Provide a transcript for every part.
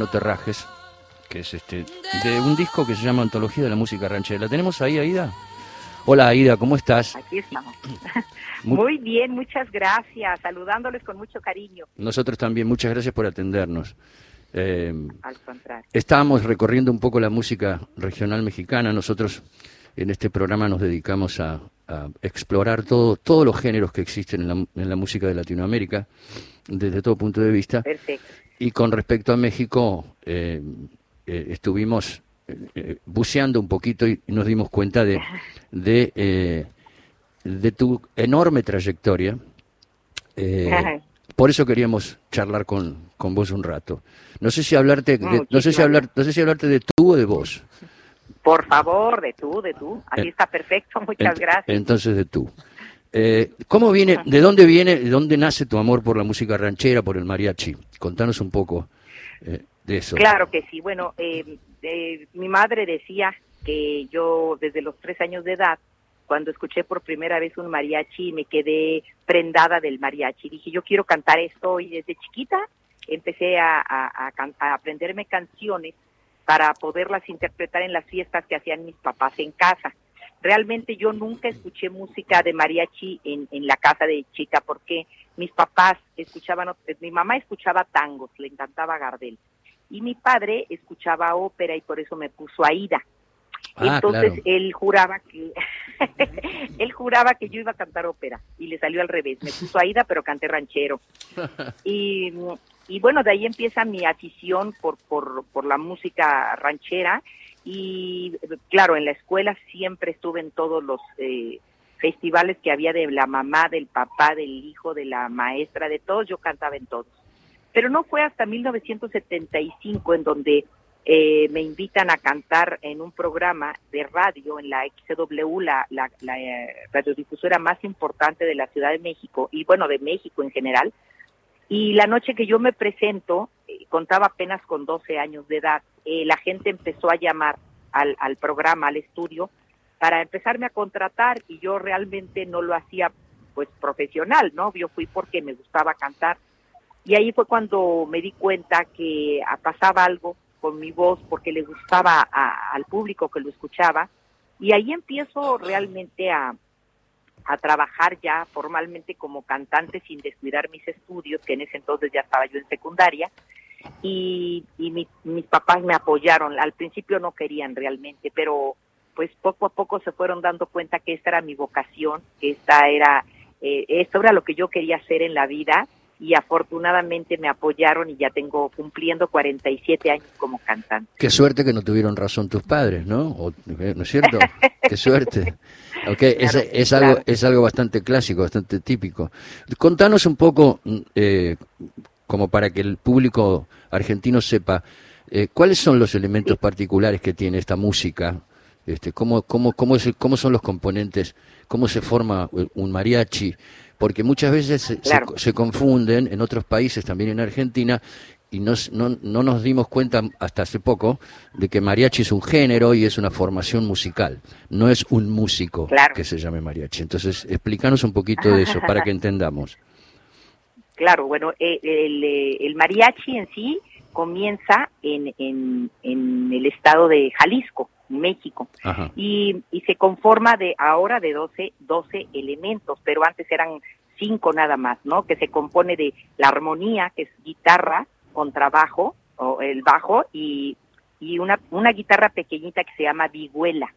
No te rajes, que es este de un disco que se llama Antología de la Música Ranchera. ¿La tenemos ahí, Aida? Hola, Aida, ¿cómo estás? Aquí estamos. Muy bien, muchas gracias. Saludándoles con mucho cariño. Nosotros también, muchas gracias por atendernos. Eh, Al contrario. Estábamos recorriendo un poco la música regional mexicana. Nosotros en este programa nos dedicamos a, explorar todo, todos los géneros que existen en la, música de Latinoamérica, desde todo punto de vista. Perfecto. Y con respecto a México, eh, eh, estuvimos buceando un poquito y nos dimos cuenta de, de, de tu enorme trayectoria. por eso queríamos charlar con, con vos un rato. No sé si hablarte, de, no sé si hablar, no sé si hablarte de tú o de vos. Por favor, de tú, de tú. Eh, está perfecto. Muchas gracias. Entonces de tú. Eh, ¿Cómo viene, de dónde viene, de dónde nace tu amor por la música ranchera, por el mariachi? Contanos un poco eh, de eso. Claro que sí. Bueno, mi madre decía que yo desde los tres años de edad, cuando escuché por primera vez un mariachi, me quedé prendada del mariachi. Dije, yo quiero cantar esto y desde chiquita empecé a, a, aprenderme canciones para poderlas interpretar en las fiestas que hacían mis papás en casa. Realmente yo nunca escuché música de mariachi en, en la casa de chica porque mis papás escuchaban, mi mamá escuchaba tangos, le encantaba Gardel, y mi padre escuchaba ópera y por eso me puso Aida. Ah, Entonces él juraba que él juraba que yo iba a cantar ópera y le salió al revés. Me puso Aida, pero canté ranchero. Y y bueno, de ahí empieza mi afición por, por, por la música ranchera y claro, en la escuela siempre estuve en todos los eh, festivales que había de la mamá, del papá, del hijo, de la maestra, de todos, yo cantaba en todos. Pero no fue hasta 1975 en donde eh, me invitan a cantar en un programa de radio en la XW, la, la, la eh, radiodifusora más importante de la Ciudad de México y bueno, de México en general, y la noche que yo me presento, eh, contaba apenas con 12 años de edad, eh, la gente empezó a llamar al, al programa, al estudio, para empezarme a contratar y yo realmente no lo hacía pues profesional, ¿no? Yo fui porque me gustaba cantar. Y ahí fue cuando me di cuenta que pasaba algo con mi voz porque le gustaba al público que lo escuchaba. Y ahí empiezo realmente a, a trabajar ya formalmente como cantante sin descuidar mis estudios, que en ese entonces ya estaba yo en secundaria, y, y mis papás me apoyaron. Al principio no querían realmente, pero pues poco a poco se fueron dando cuenta que esta era mi vocación, que esta era, eh, esto era lo que yo quería hacer en la vida y afortunadamente me apoyaron y ya tengo cumpliendo 47 años como cantante. Qué suerte que no tuvieron razón tus padres, ¿no? Eh, ¿No es cierto? Qué suerte. Okay, es, algo, es algo bastante clásico, bastante típico. Contanos un poco, mm, eh, como para que el público argentino sepa, eh, ¿cuáles son los elementos particulares que tiene esta música? Este, ¿cómo, cómo, cómo, es, ¿Cómo son los componentes? ¿Cómo se forma un mariachi? Porque muchas veces se, se confunden en otros países, también en Argentina, y no, no, nos dimos cuenta hasta hace poco de que mariachi es un género y es una formación musical, no es un músico que se llame mariachi. Entonces, explícanos un poquito de eso para que entendamos. Claro, bueno, eh, el, eh, el, mariachi en sí comienza en, en, en el estado de Jalisco, México, y, y se conforma de ahora de 12, 12 elementos, pero antes eran cinco nada más, ¿no? Que se compone de la armonía, que es guitarra, contrabajo o el bajo y, y una, una guitarra pequeñita que se llama vihuela.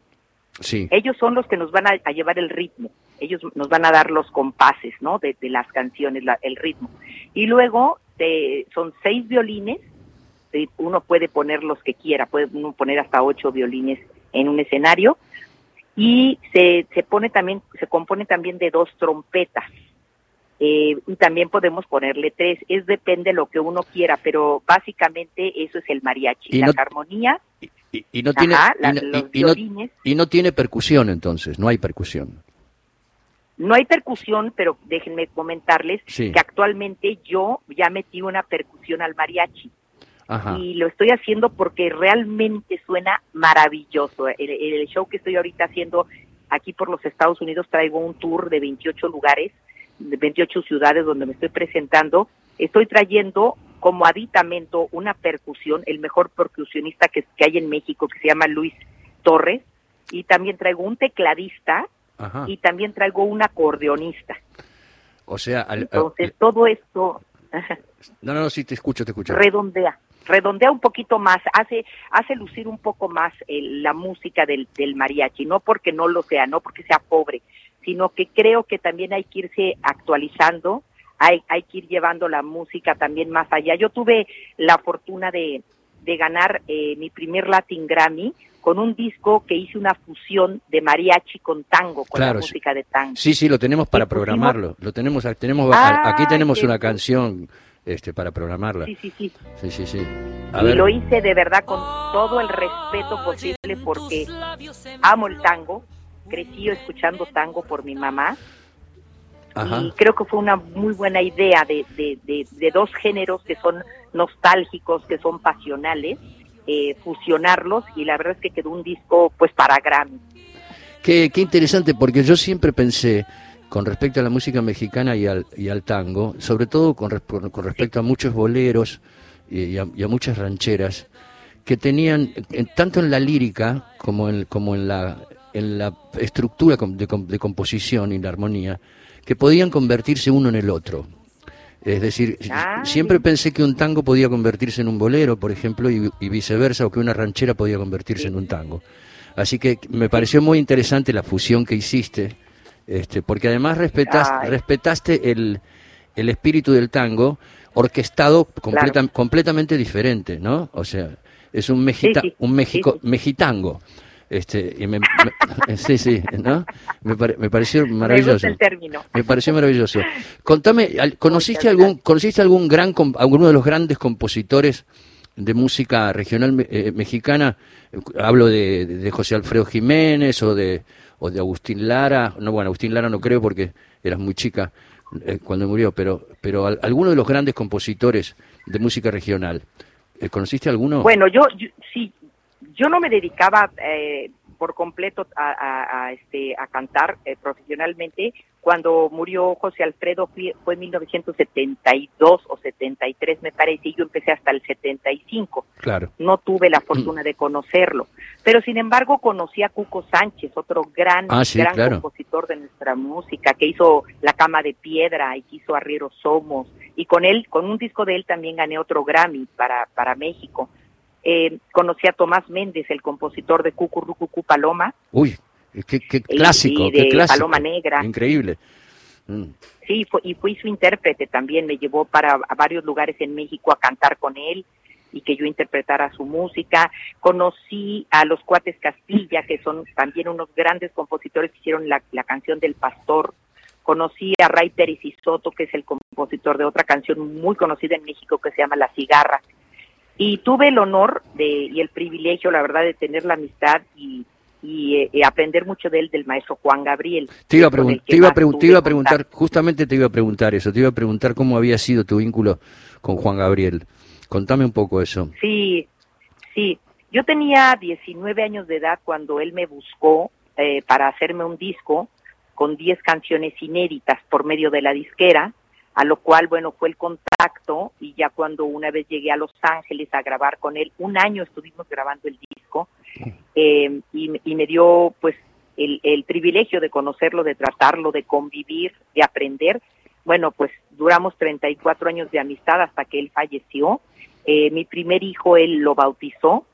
Sí. Ellos son los que nos van a, llevar el ritmo, ellos nos van a dar los compases, ¿no? De, las canciones, el ritmo. Y luego son seis violines, uno puede poner los que quiera, puede uno poner hasta ocho violines en un escenario y se, se pone también, se compone también de dos trompetas eh, y también podemos ponerle tres, es depende de lo que uno quiera, pero básicamente eso es el mariachi, las armonías. Y, no tiene, y, no, tiene percusión entonces, no hay percusión. No hay percusión, pero déjenme comentarles que actualmente yo ya metí una percusión al mariachi. Y lo estoy haciendo porque realmente suena maravilloso. El, el, show que estoy ahorita haciendo aquí por los Estados Unidos traigo un tour de 28 lugares de 28 ciudades donde me estoy presentando, estoy trayendo como aditamento una percusión, el mejor percusionista que, que hay en México, que se llama Luis Torres, y también traigo un tecladista y también traigo un acordeonista. O sea, entonces todo esto no, no, sí te escucho, te escucho. Redondea, redondea un poquito más, hace hace lucir un poco más la música del, del mariachi, no porque no lo sea, no porque sea pobre, sino que creo que también hay que irse actualizando, hay, hay que ir llevando la música también más allá. Yo tuve la fortuna de, de ganar eh, mi primer Latin Grammy con un disco que hice una fusión de mariachi con tango, con la música de tango. Sí, sí, lo tenemos para programarlo. Lo tenemos, tenemos ah, aquí tenemos una canción este, para programarla. Sí, sí, sí. Sí, sí, sí. y lo hice de verdad con todo el respeto posible porque amo el tango, crecí escuchando tango por mi mamá. Y creo que fue una muy buena idea de, de, de dos géneros que son nostálgicos, que son pasionales eh, fusionarlos y la verdad es que quedó un disco pues para Grammy. Qué, qué interesante, porque yo siempre pensé con respecto a la música mexicana y al, y al tango, sobre todo con, con respecto a muchos boleros y a, muchas rancheras, que tenían, tanto en la lírica como en, como en, la, en la estructura de, de composición y la armonía, que podían convertirse uno en el otro. Es decir, siempre pensé que un tango podía convertirse en un bolero, por ejemplo, y, viceversa, o que una ranchera podía convertirse en un tango. Así que me pareció muy interesante la fusión que hiciste, este, porque además respetaste el, el espíritu del tango orquestado completamente diferente, ¿no? O sea, es un, mexita, un México, mexitango. Este, y me, sí, sí, ¿no? Me, pareció maravilloso. Me, pareció maravilloso. Contame, ¿conociste algún, ¿conociste algún gran, alguno de los grandes compositores de música regional eh, mexicana? Hablo de, José Alfredo Jiménez o de, o de Agustín Lara. No, bueno, Agustín Lara no creo porque eras muy chica eh, cuando murió, pero, pero alguno de los grandes compositores de música regional. Eh, ¿Conociste alguno? Bueno, yo sí, yo no me dedicaba eh, por completo a, este, a cantar eh, profesionalmente. Cuando murió José Alfredo fue, en 1972 o 73, me parece, y yo empecé hasta el 75. Claro. No tuve la fortuna de conocerlo. Pero sin embargo conocí a Cuco Sánchez, otro gran, ah, gran compositor de nuestra música, que hizo La Cama de Piedra y que hizo Arriero Somos. Y con él, con un disco de él también gané otro Grammy para, para México. Eh, conocí a Tomás Méndez, el compositor de Cucurrucucú Paloma. Uy, qué, clásico, qué clásico. Paloma Negra. Increíble. Mm. Sí, y fui su intérprete también, me llevó para varios lugares en México a cantar con él y que yo interpretara su música. Conocí a los Cuates Castilla, que son también unos grandes compositores que hicieron la, la canción del Pastor. Conocí a Ray Pérez Soto, que es el compositor de otra canción muy conocida en México que se llama La Cigarra. Y tuve el honor de, y el privilegio, la verdad, de tener la amistad y, y, eh, aprender mucho de él, del maestro Juan Gabriel. Te iba, a, te iba, a preguntar, justamente te iba a preguntar eso, te iba a preguntar cómo había sido tu vínculo con Juan Gabriel. Contame un poco eso. Sí, sí. Yo tenía 19 años de edad cuando él me buscó eh, para hacerme un disco con 10 canciones inéditas por medio de la disquera a lo cual, bueno, fue el contacto y ya cuando una vez llegué a Los Ángeles a grabar con él, un año estuvimos grabando el disco eh, y, me dio pues el, el privilegio de conocerlo, de tratarlo, de convivir, de aprender. Bueno, pues duramos 34 años de amistad hasta que él falleció. Eh, mi primer hijo él lo bautizó.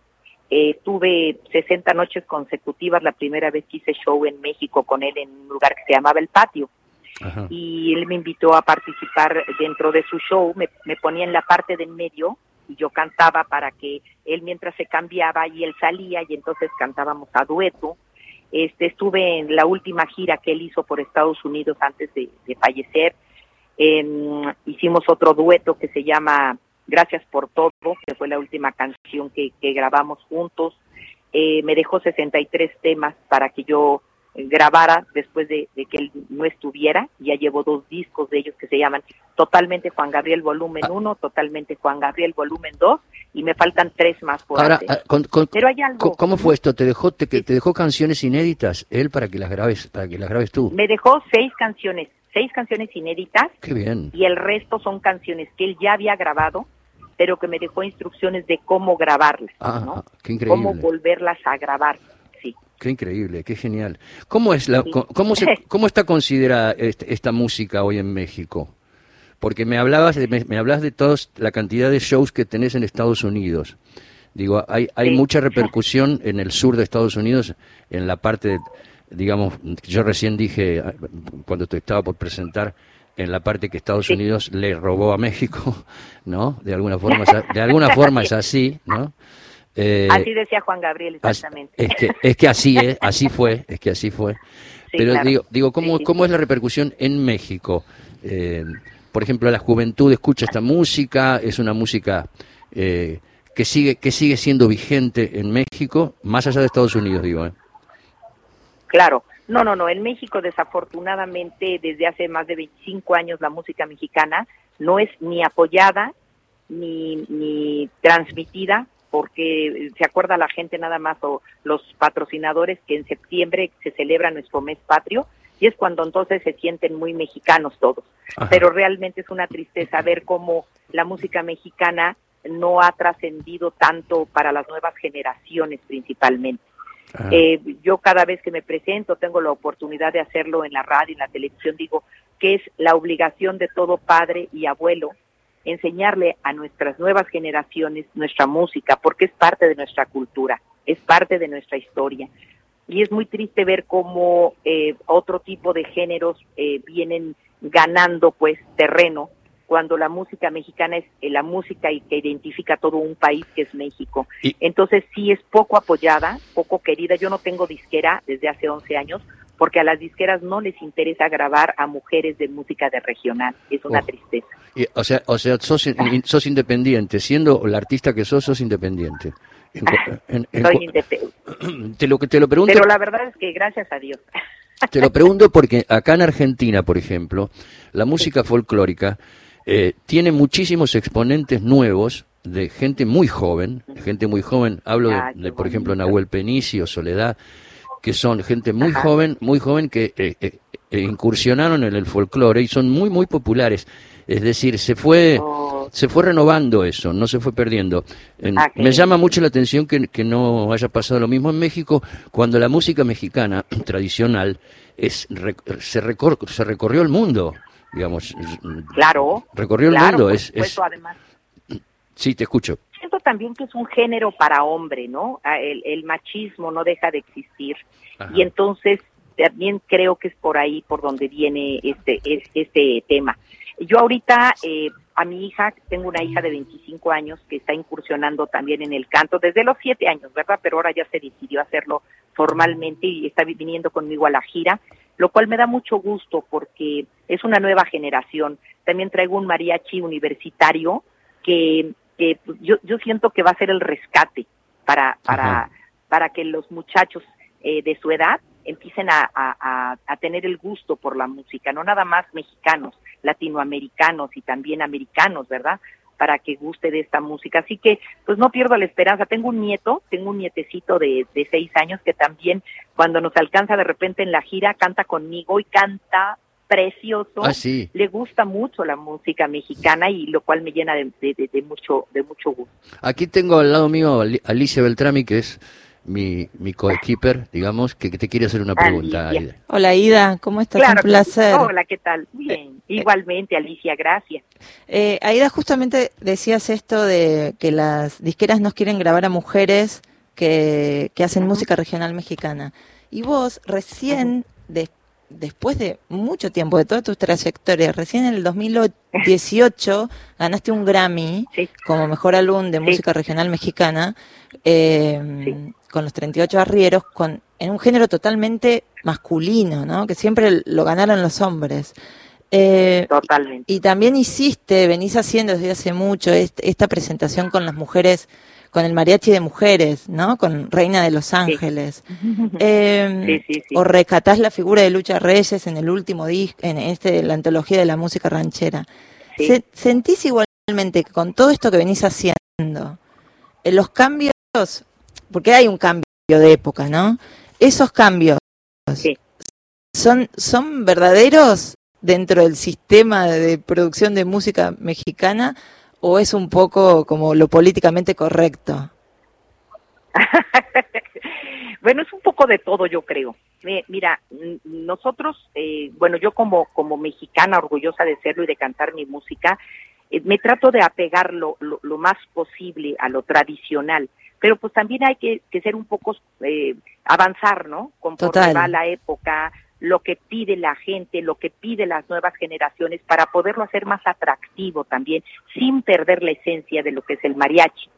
Eh, tuve 60 noches consecutivas la primera vez que hice show en México con él en un lugar que se llamaba El Patio y él me invitó a participar dentro de su show, me, ponía en la parte del medio y yo cantaba para que él mientras se cambiaba y él salía y entonces cantábamos a dueto. Este, estuve en la última gira que él hizo por Estados Unidos antes de, fallecer. hicimos otro dueto que se llama Gracias por todo, que fue la última canción que, que grabamos juntos. Eh, me dejó 63 temas para que yo grabara después de, que él no estuviera. Ya llevo dos discos de ellos que se llaman Totalmente Juan Gabriel Volumen 1, ah. Totalmente Juan Gabriel Volumen 2 y me faltan tres más por Ahora, ah, Pero hay algo. ¿Cómo fue esto? ¿Te dejó, te, te dejó canciones inéditas él para que las grabes, para que las grabes tú? Me dejó seis canciones, seis canciones inéditas. Qué bien. Y el resto son canciones que él ya había grabado pero que me dejó instrucciones de cómo grabarlas, Ah, ¿no? qué increíble. Cómo volverlas a grabar, sí. Qué increíble, qué genial. ¿Cómo es la, Sí. cómo se, cómo está considerada este- esta música hoy en México? Porque me hablabas de, me, me hablabas de todos la cantidad de shows que tenés en Estados Unidos. Digo, hay, hay Sí. mucha repercusión en el sur de Estados Unidos, en la parte, de- digamos, yo recién dije, cuando te estaba por presentar, en la parte que Estados Sí. Unidos le robó a México, ¿no? De alguna forma, de alguna forma es así, ¿no? Eh, Así decía Juan Gabriel, exactamente. Es que, es que así es, así fue, es que así fue. Sí, Pero claro. digo, digo ¿cómo, sí, ¿cómo es la repercusión en México? Eh, por ejemplo, la juventud escucha esta música, es una música eh, que sigue que sigue siendo vigente en México, más allá de Estados Unidos, digo. ¿eh? Claro. No, no, no. En México, desafortunadamente, desde hace más de 25 años, la música mexicana no es ni apoyada ni, ni transmitida, porque se acuerda la gente nada más o los patrocinadores que en septiembre se celebra nuestro mes patrio y es cuando entonces se sienten muy mexicanos todos. Ajá. Pero realmente es una tristeza ver cómo la música mexicana no ha trascendido tanto para las nuevas generaciones principalmente. Eh, yo cada vez que me presento, tengo la oportunidad de hacerlo en la radio, en la televisión, digo que es la obligación de todo padre y abuelo enseñarle a nuestras nuevas generaciones nuestra música, porque es parte de nuestra cultura, es parte de nuestra historia. Y es muy triste ver cómo eh, otro tipo de géneros eh, vienen ganando pues terreno cuando la música mexicana es eh, la música y que identifica todo un país que es México. Y- Entonces sí es poco apoyada, poco querida. Yo no tengo disquera desde hace 11 años porque a las disqueras no les interesa grabar a mujeres de música de regional. Es una Oh. tristeza. Y, o sea, o sea sos, in- sos independiente, siendo la artista que sos, sos independiente. En en Soy cu- indepe- te, lo, te lo pregunto Pero la verdad es que gracias a Dios. Te lo pregunto porque acá en Argentina, por ejemplo, la música folclórica eh, tiene muchísimos exponentes nuevos de gente muy joven, gente muy joven, hablo de, Ah, de, por ejemplo. Nahuel Penicio, Soledad, que son gente muy Ajá. joven, muy joven que eh, eh, eh, incursionaron en el folclore y son muy, muy populares. Es decir, se fue, Oh, se fue renovando eso, no se fue perdiendo. En- Ah, me llama mucho la atención que, que no haya pasado lo mismo en México, cuando la música mexicana tradicional es se, recor- se recorrió el mundo, digamos. claro. Recorrió el claro, mundo, por es, es- además. Sí, te escucho. Siento también que es un género para hombre, ¿no? Ah, El, el machismo no deja de existir. Ajá. Y entonces también creo que es por ahí por donde viene este, es- este tema. Yo ahorita eh, a mi hija, tengo una hija de 25 años que está incursionando también en el canto desde los 7 años, ¿verdad? Pero ahora ya se decidió hacerlo formalmente y está vi- viniendo conmigo a la gira, lo cual me da mucho gusto porque es una nueva generación. También traigo un mariachi universitario que, que pues, yo, yo siento que va a ser el rescate para, para, Ajá. para que los muchachos eh, de su edad empiecen a, a- a- a tener el gusto por la música, no nada más mexicanos, latinoamericanos y también americanos, ¿verdad? Para que guste de esta música. Así que, pues no pierdo la esperanza. Tengo un nieto, tengo un nietecito de, de seis años que también cuando nos alcanza de repente en la gira canta conmigo y canta precioso Ah, sí. le gusta mucho la música mexicana y lo cual me llena de, de- de- de mucho de mucho gusto. Aquí tengo al lado mío a Ali- Alicia Beltrami, que es mi, mi coequiper, digamos, que, te quiere hacer una pregunta. Alicia. Aida. Hola Ida, ¿cómo estás? Claro, Un placer. Hola, ¿qué tal? Bien. Igualmente, Alicia, gracias. Eh, Aida, justamente decías esto de que las disqueras no quieren grabar a mujeres que, que hacen música regional mexicana. Y vos recién, de- después de mucho tiempo, de toda tu trayectoria, recién en el 2018 ganaste un Grammy Sí. como mejor álbum de Sí. música regional mexicana eh, Sí. con los 38 arrieros, con, en un género totalmente masculino, ¿no? que siempre lo ganaron los hombres. Eh, Totalmente. y también hiciste, venís haciendo desde hace mucho est- esta presentación con las mujeres, con el mariachi de mujeres, ¿no? Con Reina de los Ángeles. Eh, Sí, sí, sí. O rescatás la figura de Lucha Reyes en el último disco, en este, la antología de la música ranchera. Se- ¿Sentís igualmente que con todo esto que venís haciendo, eh, los cambios, porque hay un cambio de época, ¿no? Esos cambios son, son verdaderos dentro del sistema de producción de música mexicana o es un poco como lo políticamente correcto? bueno, es un poco de todo, yo creo. Mira, nosotros, eh, bueno, yo como, como mexicana orgullosa de serlo y de cantar mi música, eh, me trato de apegar lo, lo, más posible a lo tradicional, pero pues también hay que, ser un poco, eh, avanzar, ¿no? Conforme va la época, lo que pide la gente, lo que pide las nuevas generaciones para poderlo hacer más atractivo también, sin perder la esencia de lo que es el mariachi.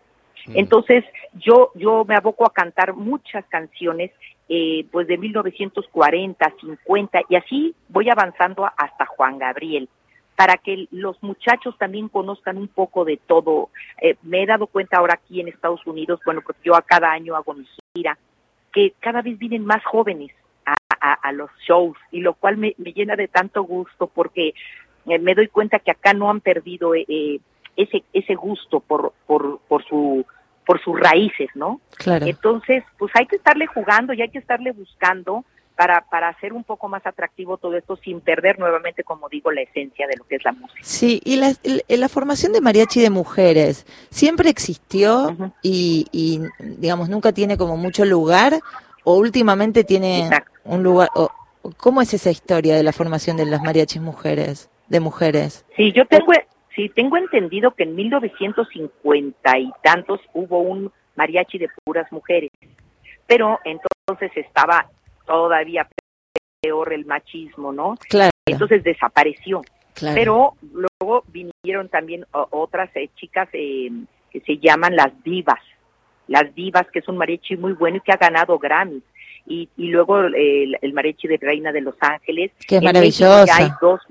Mm. Entonces, yo, yo me aboco a cantar muchas canciones, eh, pues de 1940, 50, y así voy avanzando hasta Juan Gabriel, para que los muchachos también conozcan un poco de todo. Eh, me he dado cuenta ahora aquí en Estados Unidos, bueno, porque yo a cada año hago mi gira, que cada vez vienen más jóvenes a, los shows, y lo cual me, llena de tanto gusto, porque eh, me doy cuenta que acá no han perdido ese, ese gusto por, por, por su por sus raíces, ¿no? Claro. Entonces, pues hay que estarle jugando y hay que estarle buscando para, para hacer un poco más atractivo todo esto sin perder nuevamente, como digo, la esencia de lo que es la música. Sí, y la, la formación de mariachi de mujeres siempre existió y, y, digamos, nunca tiene como mucho lugar o últimamente tiene un lugar... O, ¿Cómo es esa historia de la formación de las mariachis mujeres, de mujeres? Sí, yo tengo, Sí, tengo entendido que en 1950 y tantos hubo un mariachi de puras mujeres, pero entonces estaba todavía peor el machismo, ¿no? Claro. Entonces desapareció. Pero luego vinieron también otras eh, chicas eh, que se llaman las divas. Las divas, que es un mariachi muy bueno y que ha ganado Grammys. Y, y luego el, el mariachi de Reina de Los Ángeles. Que es maravillosa. Hay dos,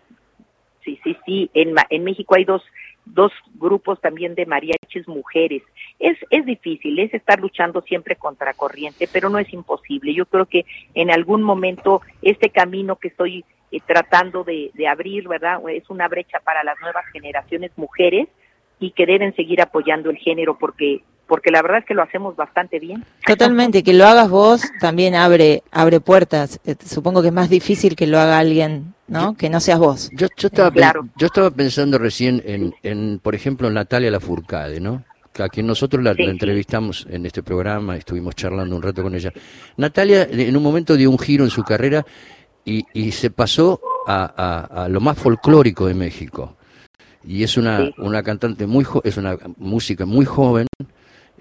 Sí, sí, sí. En, en México hay dos, dos grupos también de mariachis mujeres. Es, es difícil, es estar luchando siempre contra corriente, pero no es imposible. Yo creo que en algún momento este camino que estoy eh, tratando de, de abrir, ¿verdad? Es una brecha para las nuevas generaciones mujeres y que deben seguir apoyando el género porque porque la verdad es que lo hacemos bastante bien. Totalmente, que lo hagas vos también abre abre puertas. Eh, supongo que es más difícil que lo haga alguien, ¿no? que no seas vos. Yo, yo estaba claro. yo estaba pensando recién en, en por ejemplo, Natalia Lafourcade, ¿no? a quien nosotros la, entrevistamos en este programa, estuvimos charlando un rato con ella. Natalia en un momento dio un giro en su carrera y, y se pasó a, a, a lo más folclórico de México y es una, una cantante muy es una música muy joven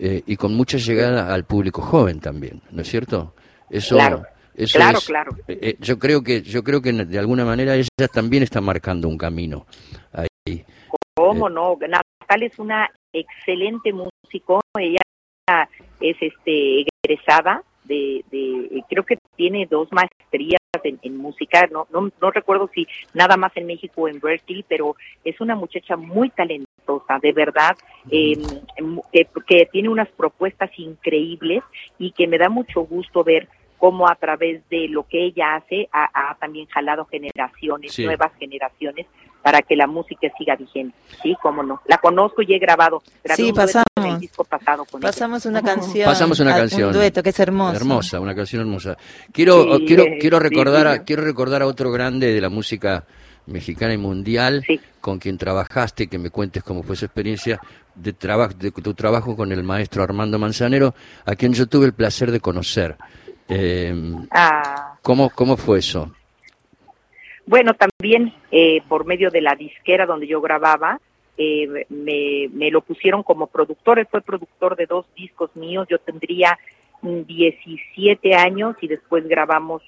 eh, y con mucha llegada al público joven también, ¿no es cierto? Eso, claro, eso claro, claro. Eh, eh, yo creo que yo creo que de alguna manera ella también está marcando un camino ahí. ¿Cómo no? Natal es una excelente músico, ella es este egresada de, de creo que tiene dos maestrías en, música, no, no, no recuerdo si nada más en México o en Berkeley, pero es una muchacha muy talentosa, de verdad, que, que tiene unas propuestas increíbles y que me da mucho gusto ver cómo a través de lo que ella hace ha, también jalado generaciones, nuevas generaciones, para que la música siga vigente. Sí, cómo no. La conozco y he grabado. sí, pasamos. Pasado pasamos una canción. Pasamos una canción. Un dueto que es hermoso. Hermosa, una canción hermosa. Quiero, quiero, quiero recordar, a, quiero recordar a otro grande de la música mexicana y mundial, con quien trabajaste, que me cuentes cómo fue su experiencia de, trabajo de tu trabajo con el maestro Armando Manzanero, a quien yo tuve el placer de conocer. Eh, ah. ¿cómo, ¿Cómo fue eso? Bueno, también eh, por medio de la disquera donde yo grababa, eh, me, me, lo pusieron como productor. Él fue productor de dos discos míos. Yo tendría 17 años y después grabamos,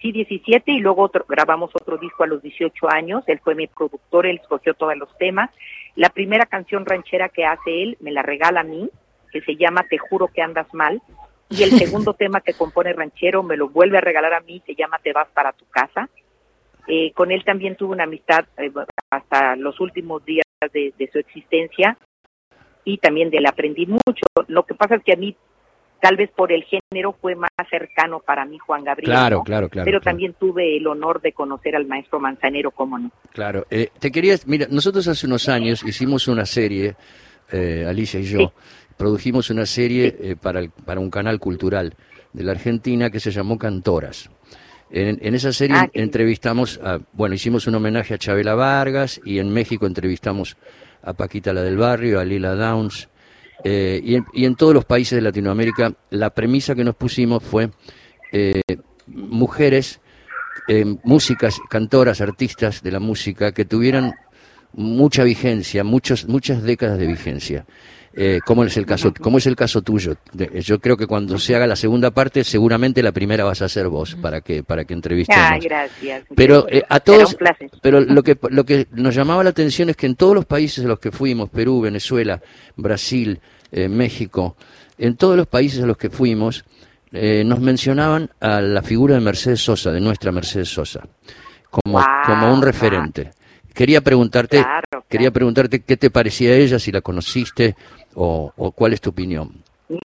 sí, 17 y luego otro, grabamos otro disco a los 18 años. Él fue mi productor, él escogió todos los temas. La primera canción ranchera que hace él me la regala a mí, que se llama Te juro que andas mal. Y el segundo tema que compone ranchero me lo vuelve a regalar a mí, se llama Te vas para tu casa eh, con él también tuve una amistad eh, hasta los últimos días de, su existencia y también de él aprendí mucho. Lo que pasa es que a mí, tal vez por el género, fue más cercano para mí Juan Gabriel. Claro, claro, claro. Pero también tuve el honor de conocer al maestro Manzanero, ¿cómo no? Claro. Eh, te quería, mira, nosotros hace unos años hicimos una serie, Alicia y yo, produjimos una serie para, para un canal cultural de la Argentina que se llamó Cantoras En, esa serie ah, entrevistamos, a, bueno, hicimos un homenaje a Chabela Vargas y en México entrevistamos a Paquita la del Barrio, a Lila Downs. Eh, y, en, todos los países de Latinoamérica la premisa que nos pusimos fue eh, mujeres, eh, músicas, cantoras, artistas de la música que tuvieran mucha vigencia, muchos, muchas décadas de vigencia. Eh, como es el caso, como es el caso tuyo. Yo creo que cuando se haga la segunda parte, seguramente la primera vas a ser vos para que para que entrevistemos. Ah, gracias. Pero eh, a todos, pero lo que lo que nos llamaba la atención es que en todos los países a los que fuimos, Perú, Venezuela, Brasil, eh, México, en todos los países a los que fuimos, nos mencionaban a la figura de Mercedes Sosa, de nuestra Mercedes Sosa, como como un referente. Quería preguntarte, quería preguntarte qué te parecía ella, si la conociste o, o cuál es tu opinión.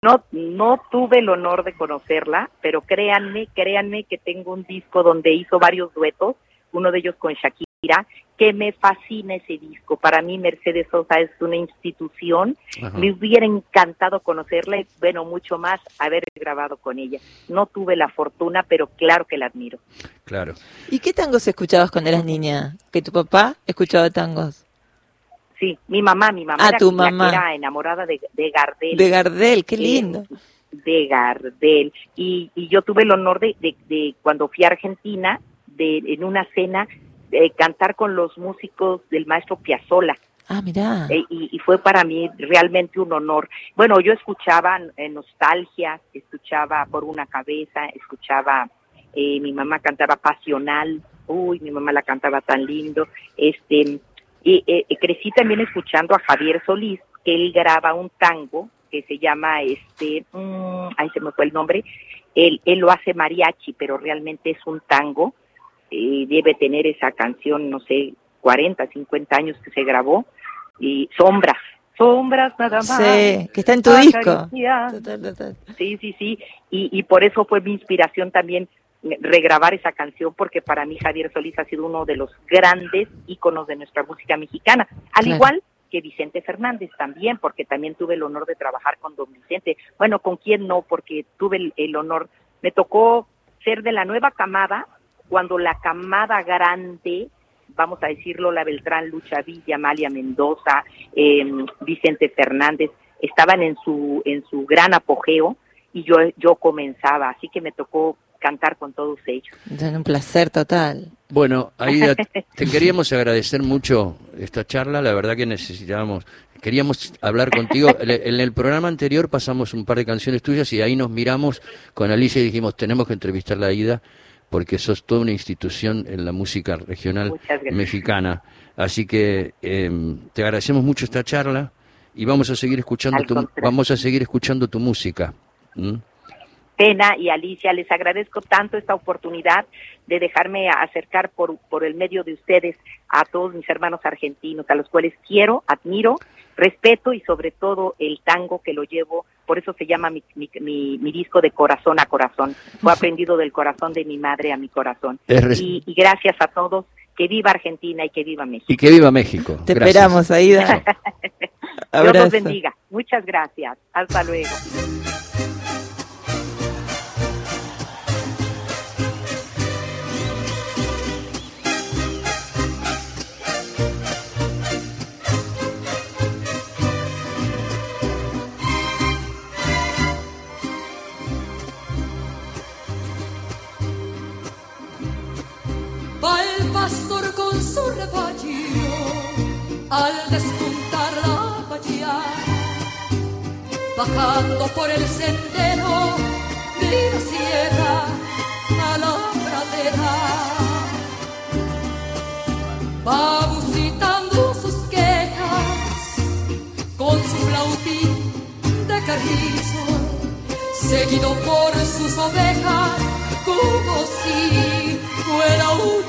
No, no tuve el honor de conocerla, pero créanme, créanme que tengo un disco donde hizo varios duetos, uno de ellos con Shakira, que me fascina ese disco. Para mí Mercedes Sosa es una institución. Me hubiera encantado conocerla y, bueno, mucho más haber grabado con ella. No tuve la fortuna, pero claro que la admiro. Claro. ¿Y qué tangos escuchabas cuando eras niña? ¿Que tu papá escuchaba tangos? Sí, mi mamá, mi mamá, ah, tu mamá. era enamorada de, Gardel. De Gardel, qué lindo. de Gardel. Y, y yo tuve el honor de, de, cuando fui a Argentina, de en una cena, de cantar con los músicos del maestro Piazzolla. Ah, mira. Eh, y, fue para mí realmente un honor. Bueno, yo escuchaba eh, nostalgia, escuchaba por una cabeza, escuchaba, eh, mi mamá cantaba pasional, uy, mi mamá la cantaba tan lindo, este, y eh, crecí también escuchando a Javier Solís, que él graba un tango que se llama, este, mm, ahí se me fue el nombre, él, él lo hace mariachi, pero realmente es un tango, eh, debe tener esa canción, no sé, 40, 50 años que se grabó, y Sombras, Sombras nada más. Sí, que está en tu disco. Sí, sí, sí, y, y por eso fue mi inspiración también regrabar esa canción porque para mí Javier Solís ha sido uno de los grandes íconos de nuestra música mexicana, al igual que Vicente Fernández también, porque también tuve el honor de trabajar con don Vicente. Bueno, ¿con quién no? Porque tuve el, honor, me tocó ser de la nueva camada, cuando la camada grande, vamos a decirlo, la Beltrán, Lucha Villa, Amalia Mendoza, em, Vicente Fernández, estaban en su, en su gran apogeo y yo, yo comenzaba, así que me tocó cantar con todos ellos. Es un placer total. Bueno, Aida, te queríamos agradecer mucho esta charla, la verdad que necesitábamos, queríamos hablar contigo. En el programa anterior pasamos un par de canciones tuyas y ahí nos miramos con Alicia y dijimos, tenemos que entrevistar a Aida porque sos toda una institución en la música regional mexicana. Así que em, te agradecemos mucho esta charla y vamos a seguir escuchando tu, vamos a seguir escuchando tu música. Pena y Alicia, les agradezco tanto esta oportunidad de dejarme acercar por, por el medio de ustedes a todos mis hermanos argentinos, a los cuales quiero, admiro, respeto y sobre todo el tango que lo llevo, por eso se llama mi, mi, disco de corazón a corazón. Fue aprendido del corazón de mi madre a mi corazón. Y, gracias a todos, que viva Argentina y que viva México. Y que viva México. Te esperamos, Aida. Dios los bendiga. Muchas gracias. Hasta luego. Al despuntar la mañana, bajando por el sendero de la sierra a la pradera, va sus quejas con su flautín de carrizo, seguido por sus ovejas como si fuera un